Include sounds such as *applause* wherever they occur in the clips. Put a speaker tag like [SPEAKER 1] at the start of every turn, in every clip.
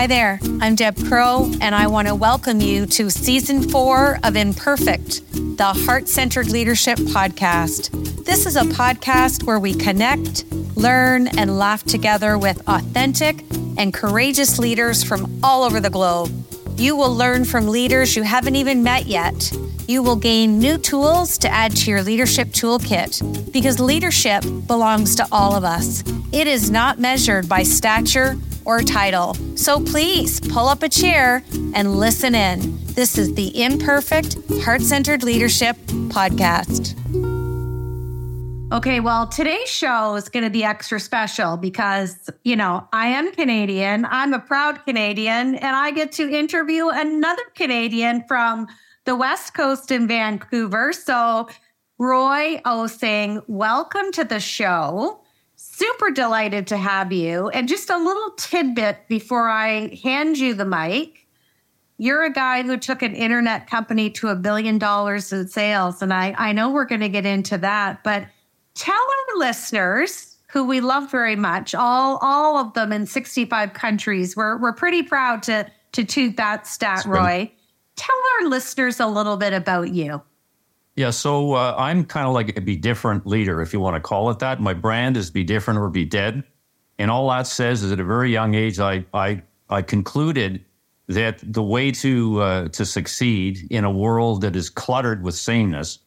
[SPEAKER 1] Hi there, I'm Deb Crowe, and I want to welcome you to season four of Imperfect, the Heart Centered Leadership Podcast. This is a podcast where we connect, learn, and laugh together with authentic and courageous leaders from all over the globe. You will learn from leaders you haven't even met yet. You will gain new tools to add to your leadership toolkit because leadership belongs to all of us. It is not measured by stature or title. So please pull up a chair and listen in. This is the Imperfect Heart Centered Leadership Podcast. Okay, well, today's show is going to be extra special because, you know, I am Canadian. I'm a proud Canadian, and I get to interview another Canadian from the West Coast in Vancouver. So, Roy Osing, welcome to the show. Super delighted to have you. And just a little tidbit before I hand you the mic. You're a guy who took an internet company to a billion dollars in sales. And I, I know we're going to get into that, but tell our listeners who we love very much, all all of them in 65 countries. We're we're pretty proud to to toot that stat, Roy. Tell our listeners a little bit about you.
[SPEAKER 2] Yeah, so uh, I'm kind of like a be different leader, if you want to call it that. My brand is be different or be dead, and all that says is at a very young age, I I I concluded that the way to uh, to succeed in a world that is cluttered with sameness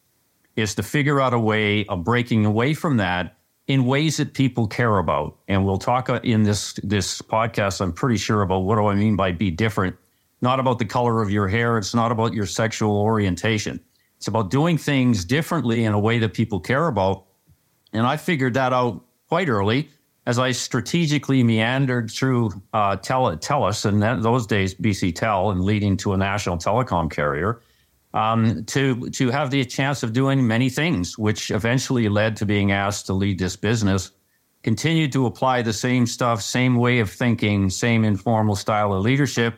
[SPEAKER 2] is to figure out a way of breaking away from that in ways that people care about. And we'll talk uh, in this this podcast. I'm pretty sure about what do I mean by be different. Not about the color of your hair. It's not about your sexual orientation. It's about doing things differently in a way that people care about. And I figured that out quite early as I strategically meandered through uh, Tel- TELUS, and those days BC Tel, and leading to a national telecom carrier um, to to have the chance of doing many things, which eventually led to being asked to lead this business. Continued to apply the same stuff, same way of thinking, same informal style of leadership,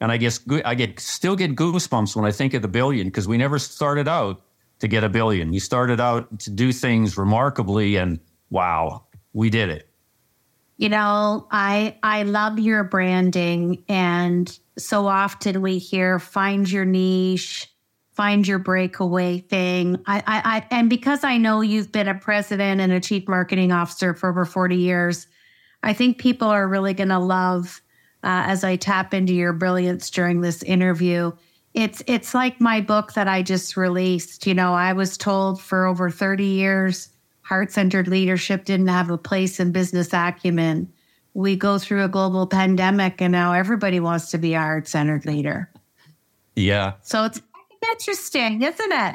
[SPEAKER 2] and I guess I get still get goosebumps when I think of the billion because we never started out to get a billion. We started out to do things remarkably, and wow, we did it.
[SPEAKER 1] You know, I I love your branding, and so often we hear find your niche find your breakaway thing. I, I, I, and because I know you've been a president and a chief marketing officer for over 40 years, I think people are really going to love uh, as I tap into your brilliance during this interview. It's it's like my book that I just released. You know, I was told for over 30 years heart centered leadership didn't have a place in business acumen. We go through a global pandemic, and now everybody wants to be a heart centered leader.
[SPEAKER 2] Yeah.
[SPEAKER 1] So it's interesting, isn't it?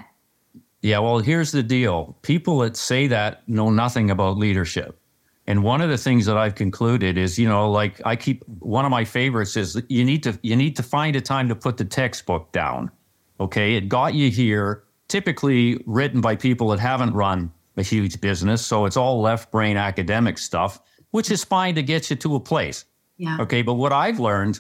[SPEAKER 2] Yeah, well, here's the deal. People that say that know nothing about leadership. And one of the things that I've concluded is, you know, like I keep one of my favorites is you need to you need to find a time to put the textbook down. Okay? It got you here, typically written by people that haven't run a huge business, so it's all left brain academic stuff, which is fine to get you to a place.
[SPEAKER 1] Yeah.
[SPEAKER 2] Okay, but what I've learned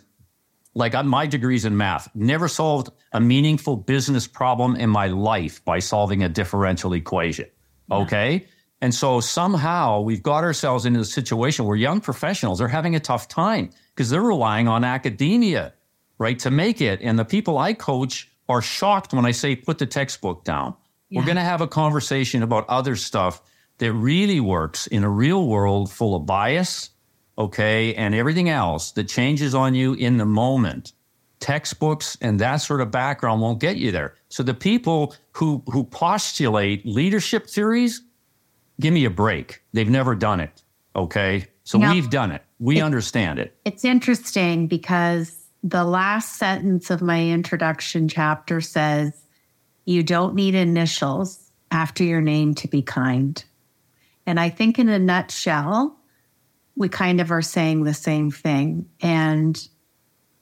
[SPEAKER 2] like on my degrees in math, never solved a meaningful business problem in my life by solving a differential equation. Yeah. Okay. And so somehow we've got ourselves into a situation where young professionals are having a tough time because they're relying on academia, right, to make it. And the people I coach are shocked when I say, put the textbook down. Yeah. We're going to have a conversation about other stuff that really works in a real world full of bias, okay, and everything else that changes on you in the moment, textbooks and that sort of background won't get you there. So the people who who postulate leadership theories, give me a break. They've never done it. Okay. So now, we've done it. We it, understand it.
[SPEAKER 1] It's interesting because the last sentence of my introduction chapter says, you don't need initials after your name to be kind. And I think, in a nutshell, we kind of are saying the same thing. And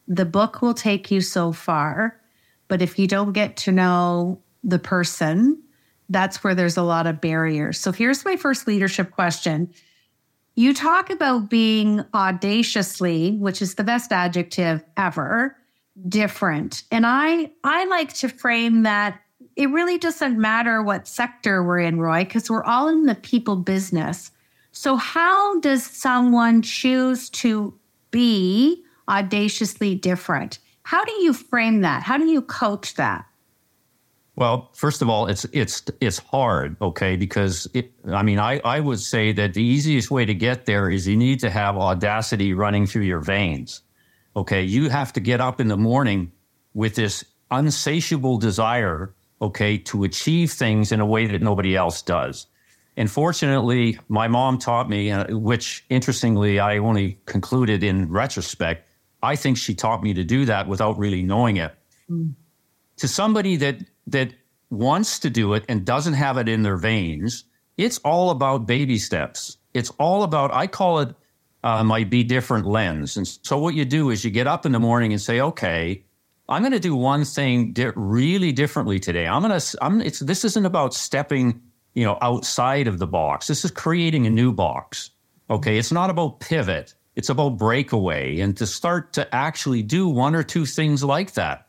[SPEAKER 1] the book will take you so far. But if you don't get to know the person, that's where there's a lot of barriers. So here's my first leadership question. You talk about being audaciously, which is the best adjective ever, different. And I I like to frame that it really doesn't matter what sector we're in, Roy, because we're all in the people business. So, how does someone choose to be audaciously different. How do you frame that? How do you coach that?
[SPEAKER 2] Well, first of all, it's it's it's hard, okay? Because it, I mean, I I would say that the easiest way to get there is you need to have audacity running through your veins. Okay, you have to get up in the morning with this unsatiable desire, okay, to achieve things in a way that nobody else does. And fortunately, my mom taught me, uh, which interestingly, I only concluded in retrospect. I think she taught me to do that without really knowing it. Mm. To somebody that that wants to do it and doesn't have it in their veins, it's all about baby steps. It's all about, I call it uh, my be different lens. And so what you do is you get up in the morning and say, okay, I'm going to do one thing di- really differently today. I'm going to, I'm, it's, this isn't about stepping, you know, outside of the box. This is creating a new box. Okay. It's not about pivot. It's about breakaway and to start to actually do one or two things like that.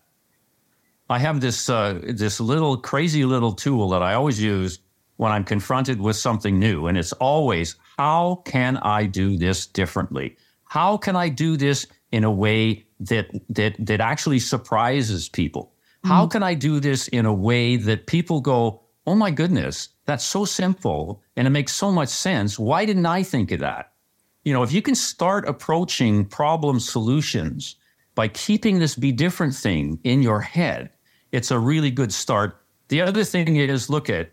[SPEAKER 2] I have this uh, this little crazy little tool that I always use when I'm confronted with something new, and it's always how can I do this differently? How can I do this in a way that that that actually surprises people? How mm. can I do this in a way that people go, "Oh my goodness, that's so simple and it makes so much sense. Why didn't I think of that?" You know, if you can start approaching problem solutions by keeping this be different thing in your head, it's a really good start. The other thing is look at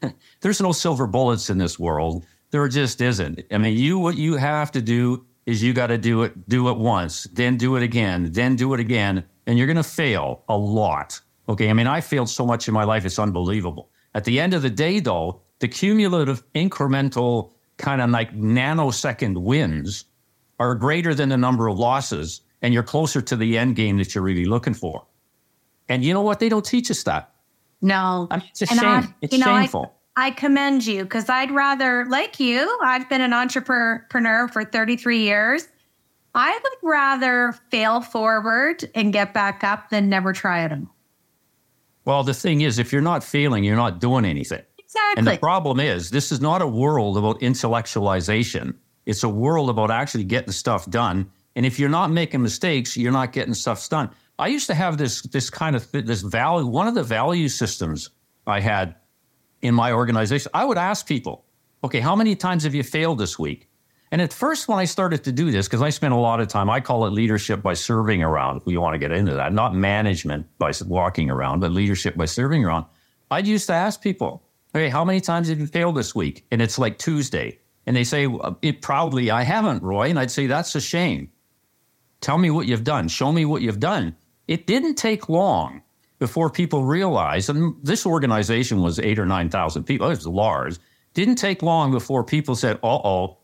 [SPEAKER 2] *laughs* there's no silver bullets in this world. There just isn't. I mean, you what you have to do is you got to do it do it once, then do it again, then do it again, and you're going to fail a lot. Okay? I mean, I failed so much in my life it's unbelievable. At the end of the day though, the cumulative incremental kind of like nanosecond wins are greater than the number of losses and you're closer to the end game that you're really looking for. And you know what? They don't teach us that.
[SPEAKER 1] No.
[SPEAKER 2] I mean, it's a and shame. I, it's shameful.
[SPEAKER 1] I, I commend you because I'd rather, like you, I've been an entrepreneur for 33 years. I would rather fail forward and get back up than never try it. All.
[SPEAKER 2] Well, the thing is, if you're not failing, you're not doing anything.
[SPEAKER 1] Exactly.
[SPEAKER 2] And the problem is, this is not a world about intellectualization. It's a world about actually getting stuff done. And if you're not making mistakes, you're not getting stuff done. I used to have this this kind of this value. One of the value systems I had in my organization, I would ask people, "Okay, how many times have you failed this week?" And at first, when I started to do this, because I spent a lot of time, I call it leadership by serving around. You want to get into that, not management by walking around, but leadership by serving around. I'd used to ask people, "Okay, how many times have you failed this week?" And it's like Tuesday, and they say, "It probably I haven't, Roy." And I'd say, "That's a shame." Tell me what you've done. Show me what you've done. It didn't take long before people realized, and this organization was eight or 9,000 people, it was large. Didn't take long before people said, uh oh,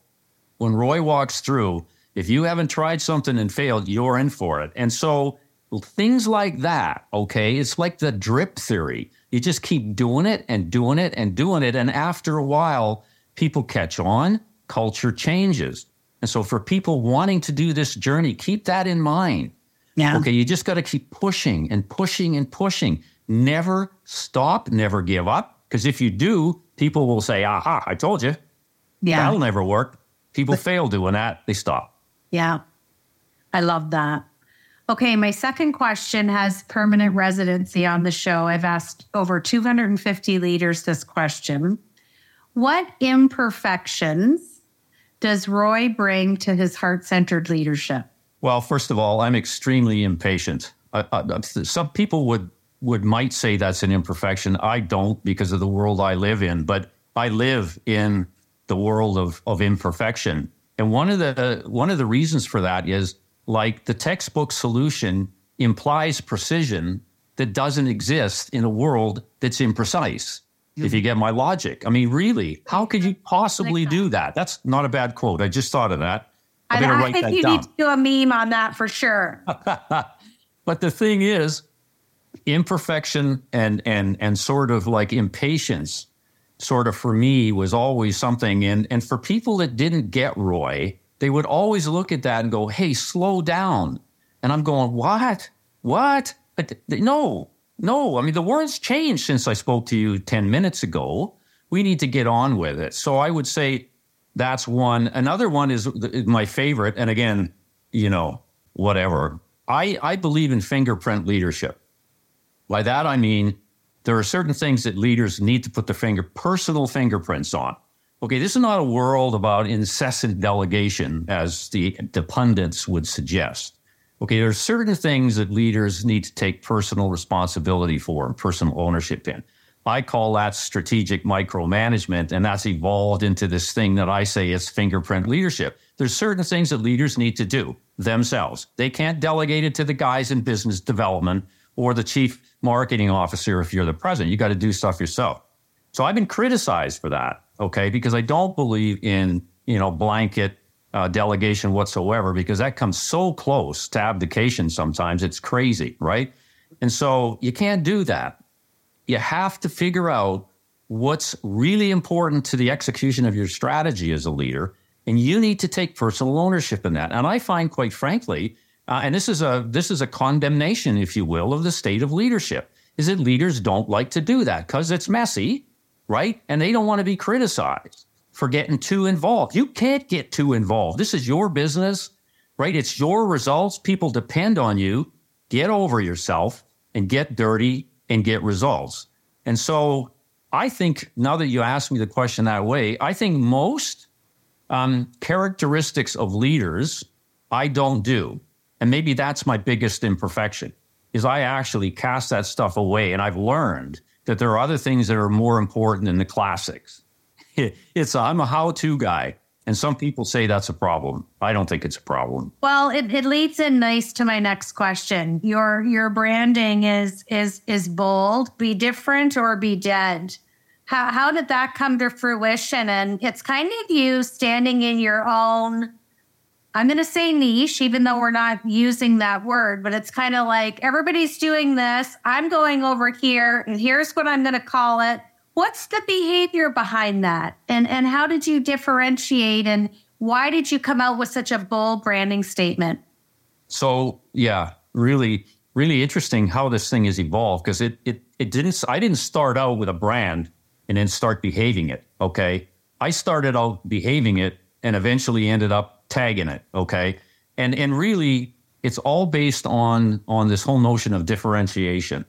[SPEAKER 2] when Roy walks through, if you haven't tried something and failed, you're in for it. And so things like that, okay, it's like the drip theory. You just keep doing it and doing it and doing it. And after a while, people catch on, culture changes. And so for people wanting to do this journey, keep that in mind. Yeah. Okay, you just got to keep pushing and pushing and pushing. Never stop, never give up. Because if you do, people will say, aha, I told you. Yeah. That'll never work. People but, fail doing that, they stop.
[SPEAKER 1] Yeah. I love that. Okay, my second question has permanent residency on the show. I've asked over 250 leaders this question. What imperfections does Roy bring to his heart centered leadership?
[SPEAKER 2] Well, first of all, I'm extremely impatient. Uh, uh, some people would would might say that's an imperfection. I don't because of the world I live in, but I live in the world of of imperfection. And one of the uh, one of the reasons for that is like the textbook solution implies precision that doesn't exist in a world that's imprecise. Mm-hmm. If you get my logic, I mean, really, how could you possibly do that? That's not a bad quote. I just thought of that.
[SPEAKER 1] I, I think you down. need to do a meme on that for sure. *laughs*
[SPEAKER 2] but the thing is, imperfection and and and sort of like impatience, sort of for me was always something. And and for people that didn't get Roy, they would always look at that and go, "Hey, slow down." And I'm going, "What? What? No, no. I mean, the world's changed since I spoke to you ten minutes ago. We need to get on with it." So I would say that's one. Another one is my favorite. And again, you know, whatever. I, I believe in fingerprint leadership. By that, I mean there are certain things that leaders need to put their finger, personal fingerprints on. Okay, this is not a world about incessant delegation, as the, the pundits would suggest. Okay, there are certain things that leaders need to take personal responsibility for, and personal ownership in. I call that strategic micromanagement, and that's evolved into this thing that I say is fingerprint leadership. There's certain things that leaders need to do themselves. They can't delegate it to the guys in business development or the chief marketing officer if you're the president. You got to do stuff yourself. So I've been criticized for that, okay, because I don't believe in, you know, blanket uh, delegation whatsoever, because that comes so close to abdication sometimes. It's crazy, right? And so you can't do that. You have to figure out what's really important to the execution of your strategy as a leader. And you need to take personal ownership in that. And I find, quite frankly, uh, and this is a this is a condemnation, if you will, of the state of leadership. Is that leaders don't like to do that because it's messy, right? And they don't want to be criticized for getting too involved. You can't get too involved. This is your business, right? It's your results. People depend on you. Get over yourself and get dirty and get results. And so I think now that you ask me the question that way, I think most um, characteristics of leaders I don't do. And maybe that's my biggest imperfection is I actually cast that stuff away. And I've learned that there are other things that are more important than the classics. *laughs* It's i I'm a how-to guy. And some people say that's a problem. I don't think it's a problem.
[SPEAKER 1] Well, it, it leads in nice to my next question. Your your branding is is is bold, be different or be dead. How how did that come to fruition? And it's kind of you standing in your own I'm going to say niche, even though we're not using that word, but it's kind of like everybody's doing this. I'm going over here, and here's what I'm going to call it. What's the behavior behind that? And, and how did you differentiate? And why did you come out with such a bold branding statement?
[SPEAKER 2] So, yeah, really, really interesting how this thing has evolved because it, it, it didn't, I didn't start out with a brand and then start behaving it. Okay. I started out behaving it and eventually ended up tagging it. Okay. And, and really, it's all based on, on this whole notion of differentiation.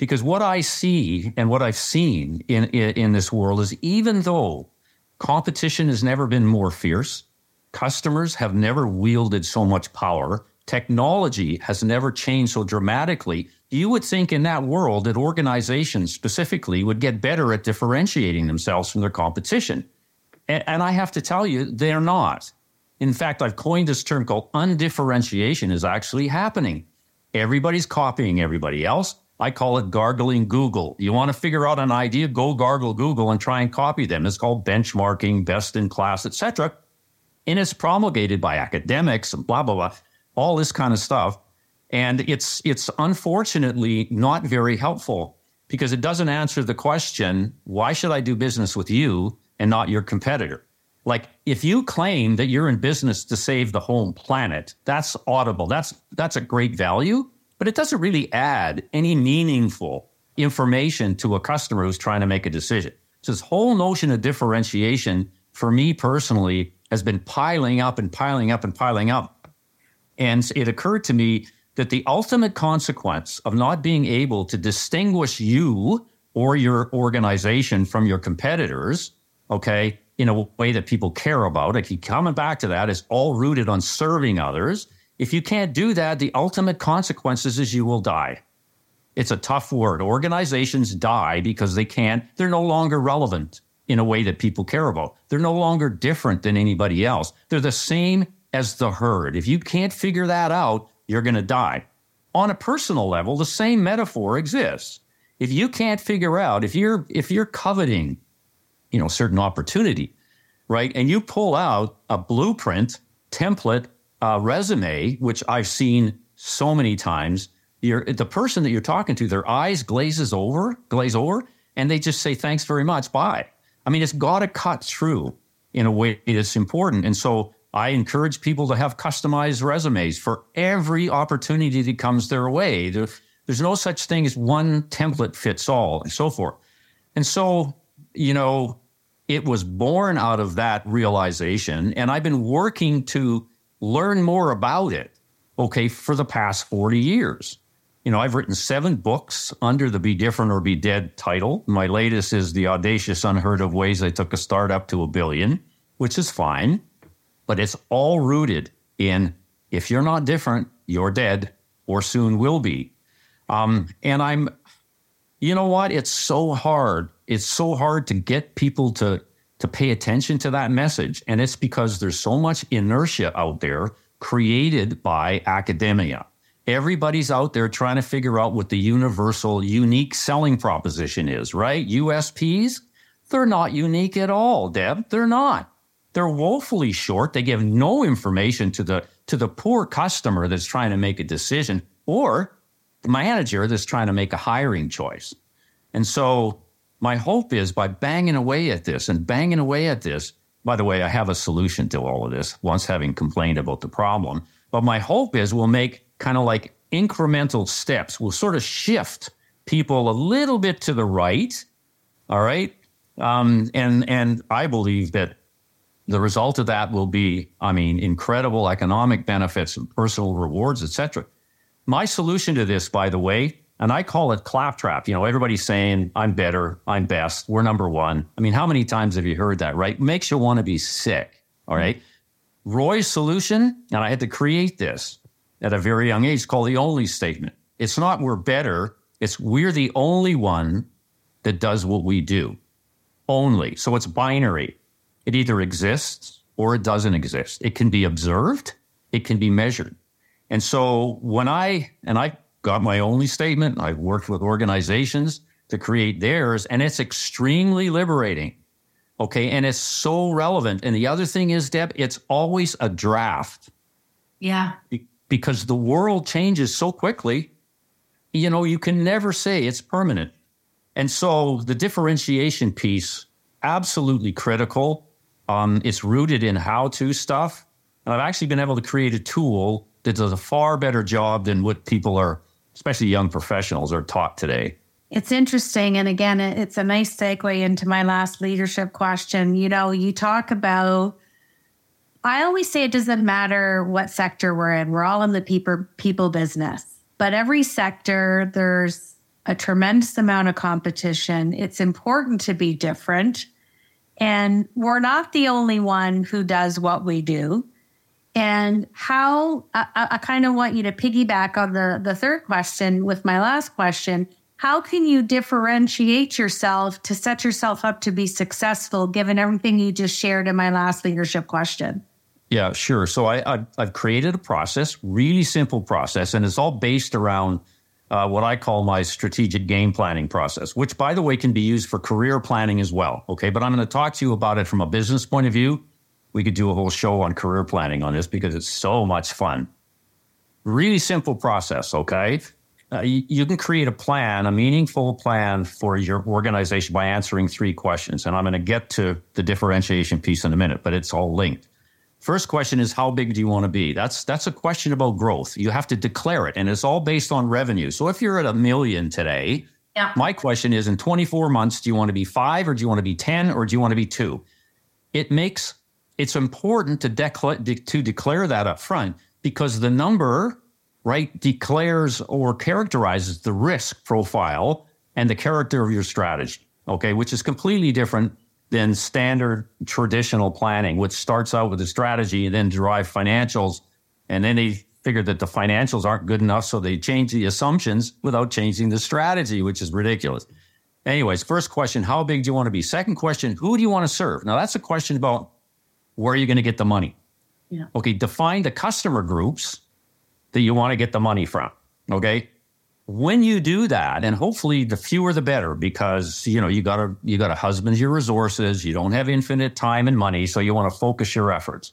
[SPEAKER 2] Because what I see and what I've seen in, in, in this world is even though competition has never been more fierce, customers have never wielded so much power, technology has never changed so dramatically, you would think in that world that organizations specifically would get better at differentiating themselves from their competition. And, and I have to tell you, they're not. In fact, I've coined this term called undifferentiation is actually happening. Everybody's copying everybody else. I call it gargling Google. You want to figure out an idea, go gargle Google and try and copy them. It's called benchmarking, best in class, etc. And it's promulgated by academics and blah blah blah, all this kind of stuff. And it's it's unfortunately not very helpful because it doesn't answer the question, why should I do business with you and not your competitor? Like if you claim that you're in business to save the whole planet, that's audible. That's that's a great value, but it doesn't really add any meaningful information to a customer who's trying to make a decision. So this whole notion of differentiation for me personally has been piling up and piling up and piling up. And it occurred to me that the ultimate consequence of not being able to distinguish you or your organization from your competitors, okay, in a way that people care about. I keep coming back to that. Is all rooted on serving others. If you can't do that, the ultimate consequences is you will die. It's a tough word. Organizations die because they can't, they're no longer relevant in a way that people care about. They're no longer different than anybody else. They're the same as the herd. If you can't figure that out, you're going to die. On a personal level, the same metaphor exists. If you can't figure out, if you're if you're coveting you know certain opportunity, right? And you pull out a blueprint template uh, resume, which I've seen so many times. You're the person that you're talking to, their eyes glazes over, glaze over, and they just say thanks very much, bye. I mean, it's got to cut through in a way that's important, and so I encourage people to have customized resumes for every opportunity that comes their way. There, there's no such thing as one template fits all, and so forth. And so, you know, it was born out of that realization. And I've been working to learn more about it okay, for the past 40 years. You know, I've written seven books under the Be Different or Be Dead title. My latest is The Audacious Unheard of Ways I Took a Startup to a Billion, which is fine, but it's all rooted in if you're not different, you're dead or soon will be. Um, and I'm, you know what? It's so hard. It's so hard to get people to to pay attention to that message, and it's because there's so much inertia out there created by academia. Everybody's out there trying to figure out what the universal, unique selling proposition is, right? USPs, they're not unique at all, Deb. They're not. They're woefully short. They give no information to the to the poor customer that's trying to make a decision or the manager that's trying to make a hiring choice. And so my hope is by banging away at this and banging away at this, by the way, I have a solution to all of this once having complained about the problem. But my hope is we'll make kind of like incremental steps. We'll sort of shift people a little bit to the right. All right. Um, and and I believe that the result of that will be, I mean, incredible economic benefits and personal rewards, etc. My solution to this, by the way, and I call it claptrap. You know, everybody's saying, I'm better, I'm best, we're number one. I mean, how many times have you heard that, right? Makes you want to be sick. All right. Roy's solution, and I had to create this at a very young age, called the only statement. It's not we're better, it's we're the only one that does what we do. Only. So it's binary. It either exists or it doesn't exist. It can be observed, it can be measured. And so when I, and I got my only statement. I've worked with organizations to create theirs, and it's extremely liberating. Okay. And it's so relevant. And the other thing is, Deb, it's always a draft.
[SPEAKER 1] Yeah.
[SPEAKER 2] because the world changes so quickly, you know, you can never say it's permanent. And so the differentiation piece, absolutely critical. Um, it's rooted in how to stuff. And I've actually been able to create a tool that does a far better job than what people are especially young professionals, are taught today.
[SPEAKER 1] It's interesting. And again, it's a nice segue into my last leadership question. You know, you talk about, I always say it doesn't matter what sector we're in, we're all in the people, people business. But every sector, there's a tremendous amount of competition. It's important to be different. And we're not the only one who does what we do and how I, I kind of want you to piggyback on the, the third question with my last question. How can you differentiate yourself to set yourself up to be successful given everything you just shared in my last leadership question?
[SPEAKER 2] Yeah, sure. So I, I, have created a process, really simple process, and it's all based around uh, what I call my strategic game planning process, which, by the way, can be used for career planning as well. Okay, but I'm going to talk to you about it from a business point of view we could do a whole show on career planning on this because it's so much fun. Really simple process, okay? Uh, you, you, can create a plan, a meaningful plan for your organization by answering three questions. And I'm going to get to the differentiation piece in a minute, but it's all linked. First question is how big do you want to be? That's that's a question about growth. You have to declare it, and it's all based on revenue. So if you're at a million today, yeah. my question is: in 24 months, do you want to be five, or do you want to be 10, or do you want to be two? It makes it's important to, decla- de- to declare that up front because the number, right, declares or characterizes the risk profile and the character of your strategy, okay, which is completely different than standard traditional planning, which starts out with a strategy and then derive financials. And then they figure that the financials aren't good enough, so they change the assumptions without changing the strategy, which is ridiculous. Anyways, first question, how big do you want to be? Second question, who do you want to serve? Now, that's a question about where are you going to get the money? Yeah. Okay, define the customer groups that you want to get the money from. Okay. When you do that, and hopefully the fewer the better, because you know you gotta you gotta husband your resources, you don't have infinite time and money, so you want to focus your efforts.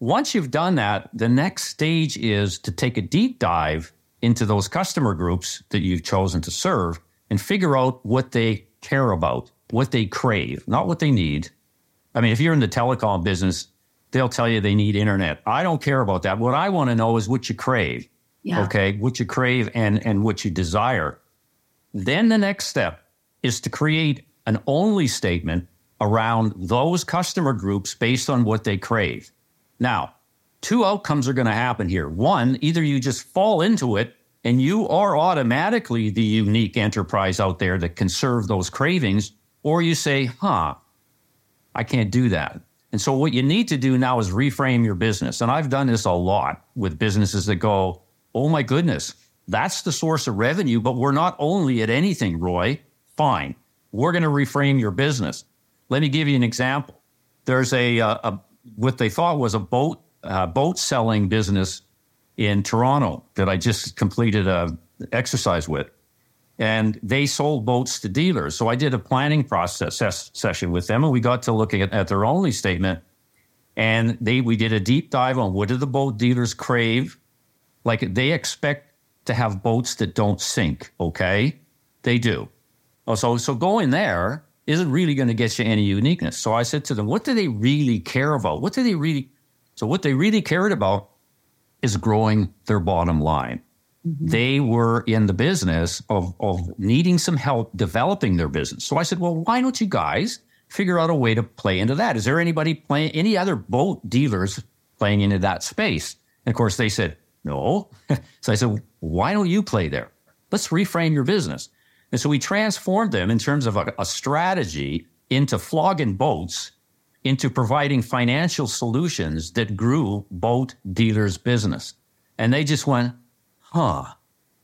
[SPEAKER 2] Once you've done that, the next stage is to take a deep dive into those customer groups that you've chosen to serve and figure out what they care about, what they crave, not what they need, I mean, if you're in the telecom business, they'll tell you they need internet. I don't care about that. What I want to know is what you crave. Yeah. Okay, what you crave and and what you desire. Then the next step is to create an only statement around those customer groups based on what they crave. Now, two outcomes are going to happen here. One, either you just fall into it and you are automatically the unique enterprise out there that can serve those cravings, or you say, huh, I can't do that. And so what you need to do now is reframe your business. And I've done this a lot with businesses that go, oh my goodness, that's the source of revenue, but we're not only at anything, Roy. Fine. We're going to reframe your business. Let me give you an example. There's a, a, a what they thought was a boat uh, boat selling business in Toronto that I just completed a exercise with, and they sold boats to dealers. So I did a planning process ses- session with them, and we got to looking at, at their only statement, and they we did a deep dive on what do the boat dealers crave, like they expect to have boats that don't sink. Okay, they do. Oh, so so going there isn't really going to get you any uniqueness. So I said to them, what do they really care about? What do they really? So what they really cared about is growing their bottom line. Mm-hmm. They were in the business of, of needing some help developing their business. So I said, well, why don't you guys figure out a way to play into that? Is there anybody playing, any other boat dealers playing into that space? And of course, they said, no. *laughs* so I said, why don't you play there? Let's reframe your business. And so we transformed them in terms of a, a strategy into flogging boats into providing financial solutions that grew boat dealers' business. And they just went, huh,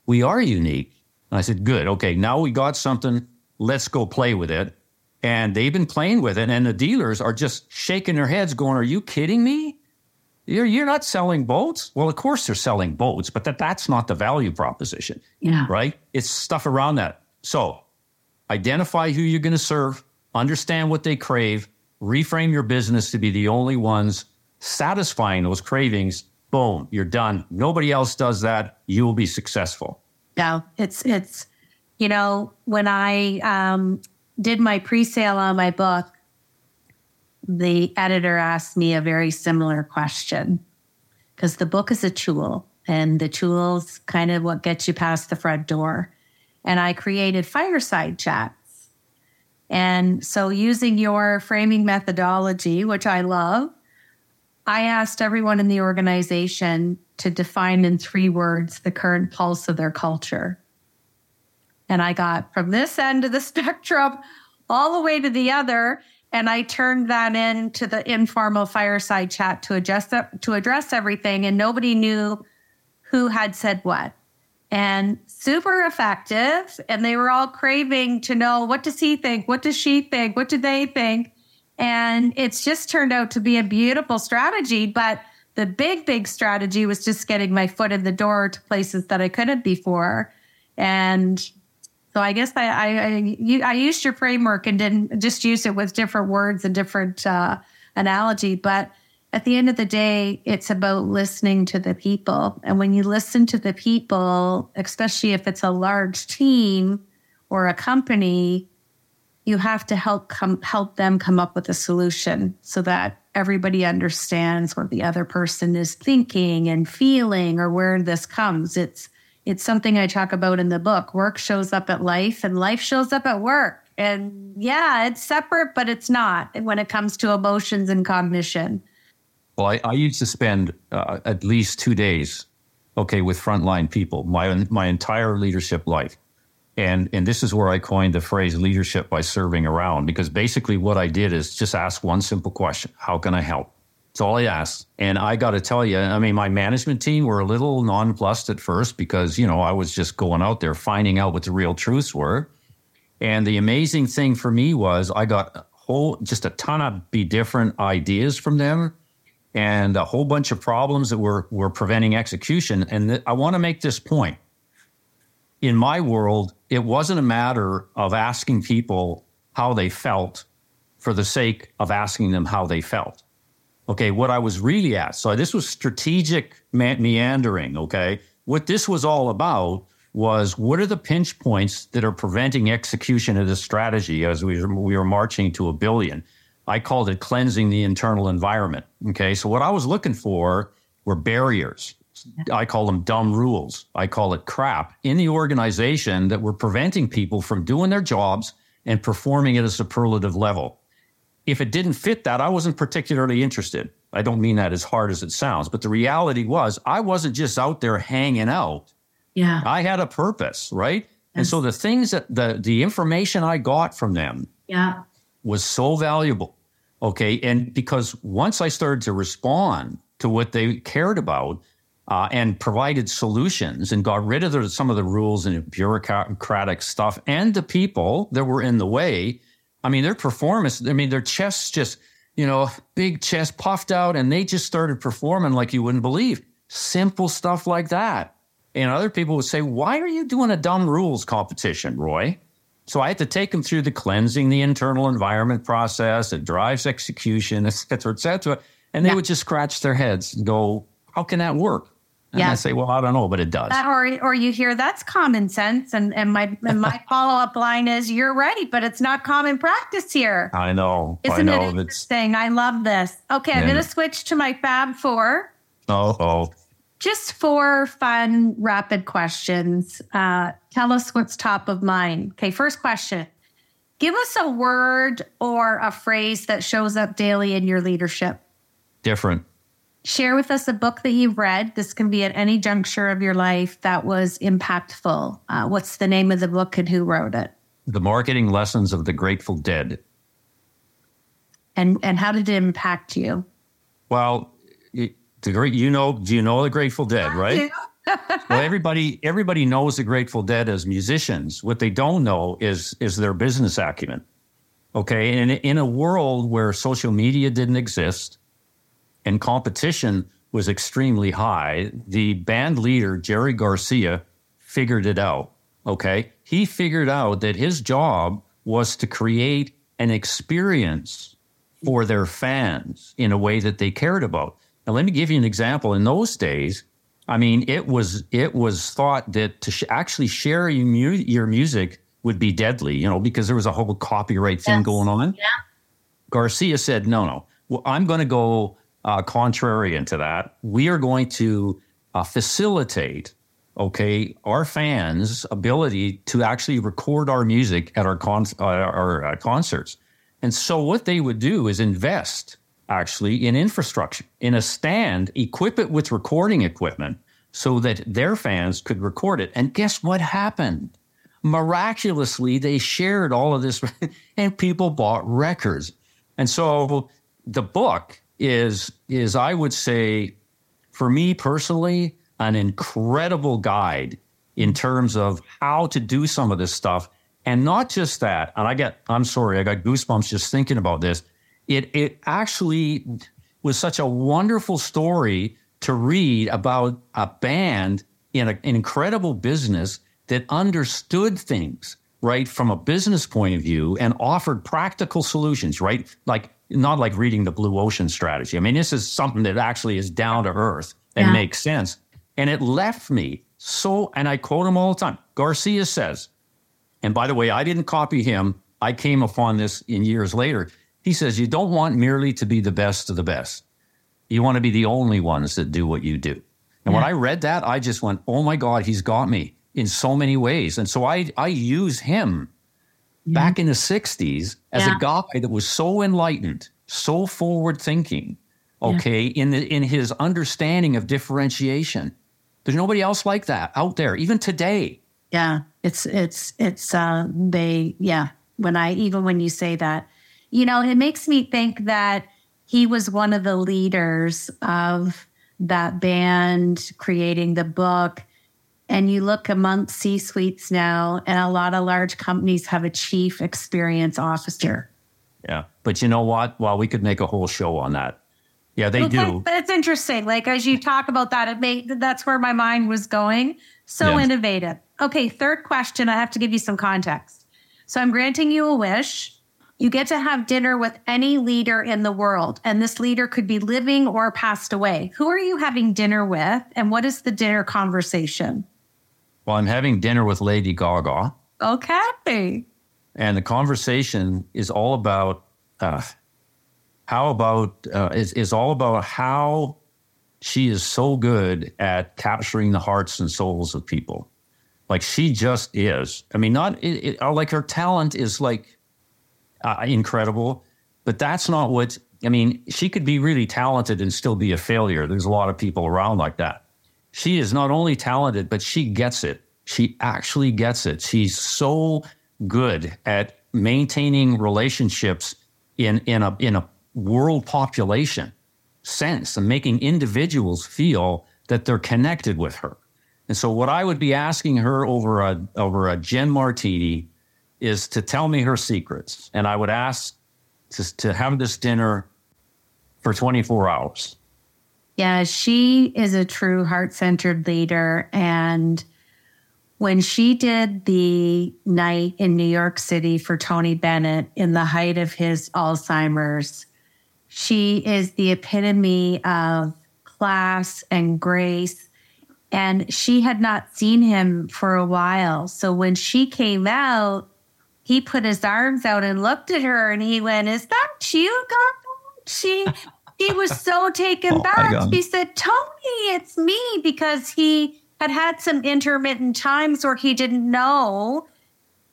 [SPEAKER 2] we are unique. And I said, good. Okay, now we got something. Let's go play with it. And they've been playing with it. And the dealers are just shaking their heads, going, Are you kidding me? You're, you're not selling boats? Well, of course they're selling boats, but that, that's not the value proposition.
[SPEAKER 1] Yeah.
[SPEAKER 2] Right? It's stuff around that. So identify who you're going to serve, understand what they crave, reframe your business to be the only ones satisfying those cravings. Boom, you're done. Nobody else does that. You will be successful.
[SPEAKER 1] Yeah, it's it's you know when I um, did my pre-sale on my book, the editor asked me a very similar question because the book is a tool and the tool's kind of what gets you past the front door. And I created fireside chats and so, using your framing methodology, which I love, I asked everyone in the organization to define in three words the current pulse of their culture. And I got from this end of the *laughs* spectrum all the way to the other. And I turned that into the informal fireside chat to adjust to address everything. And nobody knew who had said what and super effective. And they were all craving to know what does he think? What does she think? What do they think? And it's just turned out to be a beautiful strategy. But the big, big strategy was just getting my foot in the door to places that I couldn't before. And so I guess I, I, I, I used your framework and didn't just use it with different words and different uh, analogy. But at the end of the day, it's about listening to the people. And when you listen to the people, especially if it's a large team or a company, you have to help come help them come up with a solution so that everybody understands what the other person is thinking and feeling or where this comes. It's it's something I talk about in the book. Work shows up at life and life shows up at work. And yeah, it's separate, but it's not when it comes to emotions and cognition.
[SPEAKER 2] Well, I, I used to spend uh, at least two days, okay, with frontline people my my entire leadership life, and and this is where I coined the phrase leadership by serving around because basically what I did is just ask one simple question: How can I help? That's all I asked. And I got to tell you, I mean, my management team were a little nonplussed at first because you know I was just going out there finding out what the real truths were. And the amazing thing for me was I got a whole just a ton of be different ideas from them and a whole bunch of problems that were, were preventing execution. And th- I want to make this point. In my world, it wasn't a matter of asking people how they felt for the sake of asking them how they felt. Okay, what I was really at. So this was strategic me- meandering. Okay, what this was all about was what are the pinch points that are preventing execution of this strategy as we, we were marching to a billion? I called it cleansing the internal environment. Okay. So what I was looking for were barriers. I call them dumb rules. I call it crap in the organization that were preventing people from doing their jobs and performing at a superlative level. If it didn't fit that, I wasn't particularly interested. I don't mean that as hard as it sounds, but the reality was I wasn't just out there hanging out.
[SPEAKER 1] Yeah.
[SPEAKER 2] I had a purpose, right? Yes. And so the things that the the information I got from them
[SPEAKER 1] yeah.
[SPEAKER 2] was so valuable. Okay. And because once I started to respond to what they cared about uh, and provided solutions and got rid of the, some of the rules and bureaucratic stuff and the people that were in the way, I mean, their performance, I mean, their chests just, you know, big chest puffed out and they just started performing like you wouldn't believe. Simple stuff like that. And other people would say, Why are you doing a dumb rules competition, Roy? So I had to take them through the cleansing the internal environment process. It drives execution, *laughs* et cetera, et cetera. And they yeah. would just scratch their heads and go, How can that work? And yeah. I say, well, I don't know, but it does.
[SPEAKER 1] That, or, or you hear that's common sense, and and my and my *laughs* follow up line is, "You're right, but it's not common practice here."
[SPEAKER 2] I know.
[SPEAKER 1] Isn't
[SPEAKER 2] I know.
[SPEAKER 1] it interesting? I love this. Okay, I'm going to switch to my Fab Four.
[SPEAKER 2] Oh, oh.
[SPEAKER 1] Just four fun, rapid questions. Uh, tell us what's top of mind. Okay, first question. Give us a word or a phrase that shows up daily in your leadership.
[SPEAKER 2] Different.
[SPEAKER 1] Share with us a book that you've read. This can be at any juncture of your life that was impactful. Uh, what's the name of the book and who wrote it?
[SPEAKER 2] The Marketing Lessons of the Grateful Dead.
[SPEAKER 1] And and how did it impact you?
[SPEAKER 2] Well, the great, you know, do you know the Grateful Dead, right? well, everybody everybody knows the Grateful Dead as musicians. What they don't know is is their business acumen. Okay, and in a world where social media didn't exist and competition was extremely high, the band leader Jerry Garcia figured it out. Okay, he figured out that his job was to create an experience for their fans in a way that they cared about. Now, let me give you an example. In those days, I mean, it was it was thought that to sh- actually share your, mu- your, music would be deadly, you know, because there was a whole copyright thing yes. going on.
[SPEAKER 1] Yeah.
[SPEAKER 2] Garcia said, "No, no, well, I'm going to go uh, contrary into that. We are going to uh, facilitate." Okay, our fans' ability to actually record our music at our con- uh, our uh, concerts, and so what they would do is invest actually in infrastructure, in a stand, equip it with recording equipment so that their fans could record it. And guess what happened? Miraculously, they shared all of this *laughs* and people bought records. And so the book is, is I would say, for me personally, an incredible guide in terms of how to do some of this stuff. And not just that, and I get, I'm sorry, I got goosebumps just thinking about this it it actually was such a wonderful story to read about a band in a, an incredible business that understood things right from a business point of view and offered practical solutions right like not like reading the blue ocean strategy i mean this is something that actually is down to earth and yeah. makes sense and it left me so and i quote him all the time garcia says and by the way i didn't copy him i came upon this in years later he says, You don't want merely to be the best of the best. You want to be the only ones that do what you do. And yeah. when I read that, I just went, Oh my God, he's got me in so many ways. And so I, I use him yeah. back in the 60s as yeah. a guy that was so enlightened, so forward thinking, okay, in, the, in his understanding of differentiation. There's nobody else like that out there, even today.
[SPEAKER 1] Yeah, it's, it's, it's, uh, they, yeah. When I, even when you say that, you know, it makes me think that he was one of the leaders of that band creating the book. And you look amongst C suites now, and a lot of large companies have a chief experience officer.
[SPEAKER 2] Yeah. But you know what? Well, we could make a whole show on that. Yeah, they do.
[SPEAKER 1] But it's interesting. Like as you talk about that, it made that's where my mind was going. So yeah. innovative. Okay, third question. I have to give you some context. So I'm granting you a wish. You get to have dinner with any leader in the world, and this leader could be living or passed away. Who are you having dinner with, and what is the dinner conversation?
[SPEAKER 2] Well, I'm having dinner with Lady Gaga.
[SPEAKER 1] Okay.
[SPEAKER 2] And the conversation is all about uh, how about uh, is is all about how she is so good at capturing the hearts and souls of people. Like she just is. I mean, not it, it, like her talent is like uh, incredible. But that's not what I mean, she could be really talented and still be a failure. There's a lot of people around like that. She is not only talented, but she gets it. She actually gets it. She's so good at maintaining relationships in, in a in a world population sense and making individuals feel that they're connected with her. And so what I would be asking her over a over a gin martini is to tell me her secrets. And I would ask to, to have this dinner for 24 hours.
[SPEAKER 1] Yeah, she is a true heart centered leader. And when she did the night in New York City for Tony Bennett in the height of his Alzheimer's, she is the epitome of class and grace. And she had not seen him for a while. So when she came out, he put his arms out and looked at her and he went, Is that you, God? She he was so taken oh back. He said, Tony, it's me, because he had had some intermittent times where he didn't know.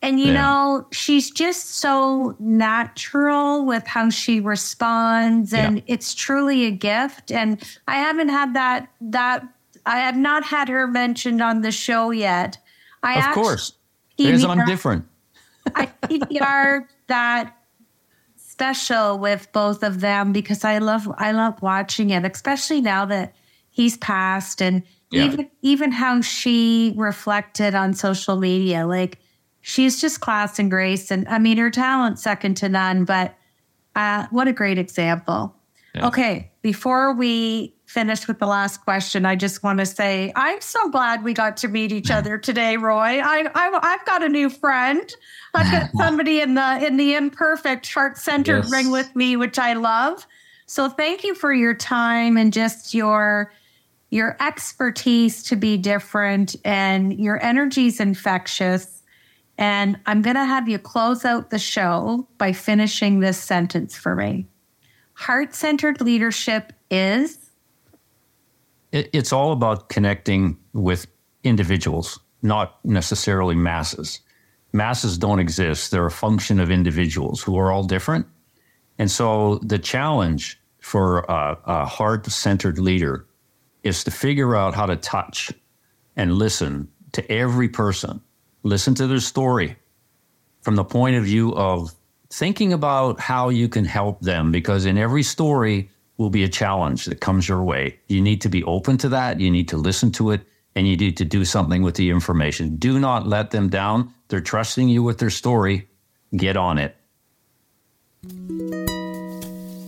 [SPEAKER 1] And, you yeah. know, she's just so natural with how she responds. And yeah. it's truly a gift. And I haven't had that, that, I have not had her mentioned on the show yet. I
[SPEAKER 2] of actually, course. Because I'm different.
[SPEAKER 1] I PPR that special with both of them because I love I love watching it, especially now that he's passed and yeah. even even how she reflected on social media. Like she's just class and grace and I mean her talent second to none, but uh, what a great example. Yeah. Okay, before we finish with the last question, I just want to say I'm so glad we got to meet each other today, Roy. I, I have got a new friend. I've got *laughs* somebody in the in the imperfect heart centered yes. ring with me, which I love. So thank you for your time and just your your expertise to be different and your energy is infectious. And I'm going to have you close out the show by finishing this sentence for me. Heart centered leadership is?
[SPEAKER 2] It's all about connecting with individuals, not necessarily masses. Masses don't exist, they're a function of individuals who are all different. And so the challenge for a, a heart centered leader is to figure out how to touch and listen to every person, listen to their story from the point of view of thinking about how you can help them because in every story will be a challenge that comes your way. You need to be open to that. You need to listen to it and you need to do something with the information. Do not let them down. They're trusting you with their story. Get on it.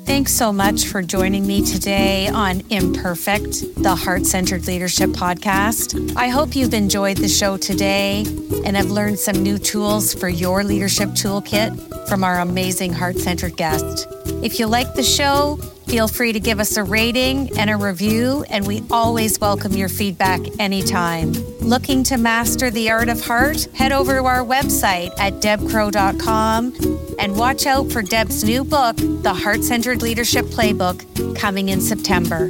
[SPEAKER 1] Thanks so much for joining me today on Imperfect, the Heart Centered Leadership Podcast. I hope you've enjoyed the show today and have learned some new tools for your leadership toolkit from our amazing heart centered guest. If you like the show, feel free to give us a rating and a review, and we always welcome your feedback anytime. Looking to master the art of heart? Head over to our website at debcrowe.com and watch out for Deb's new book, The Heart Centered Leadership Playbook, coming in September.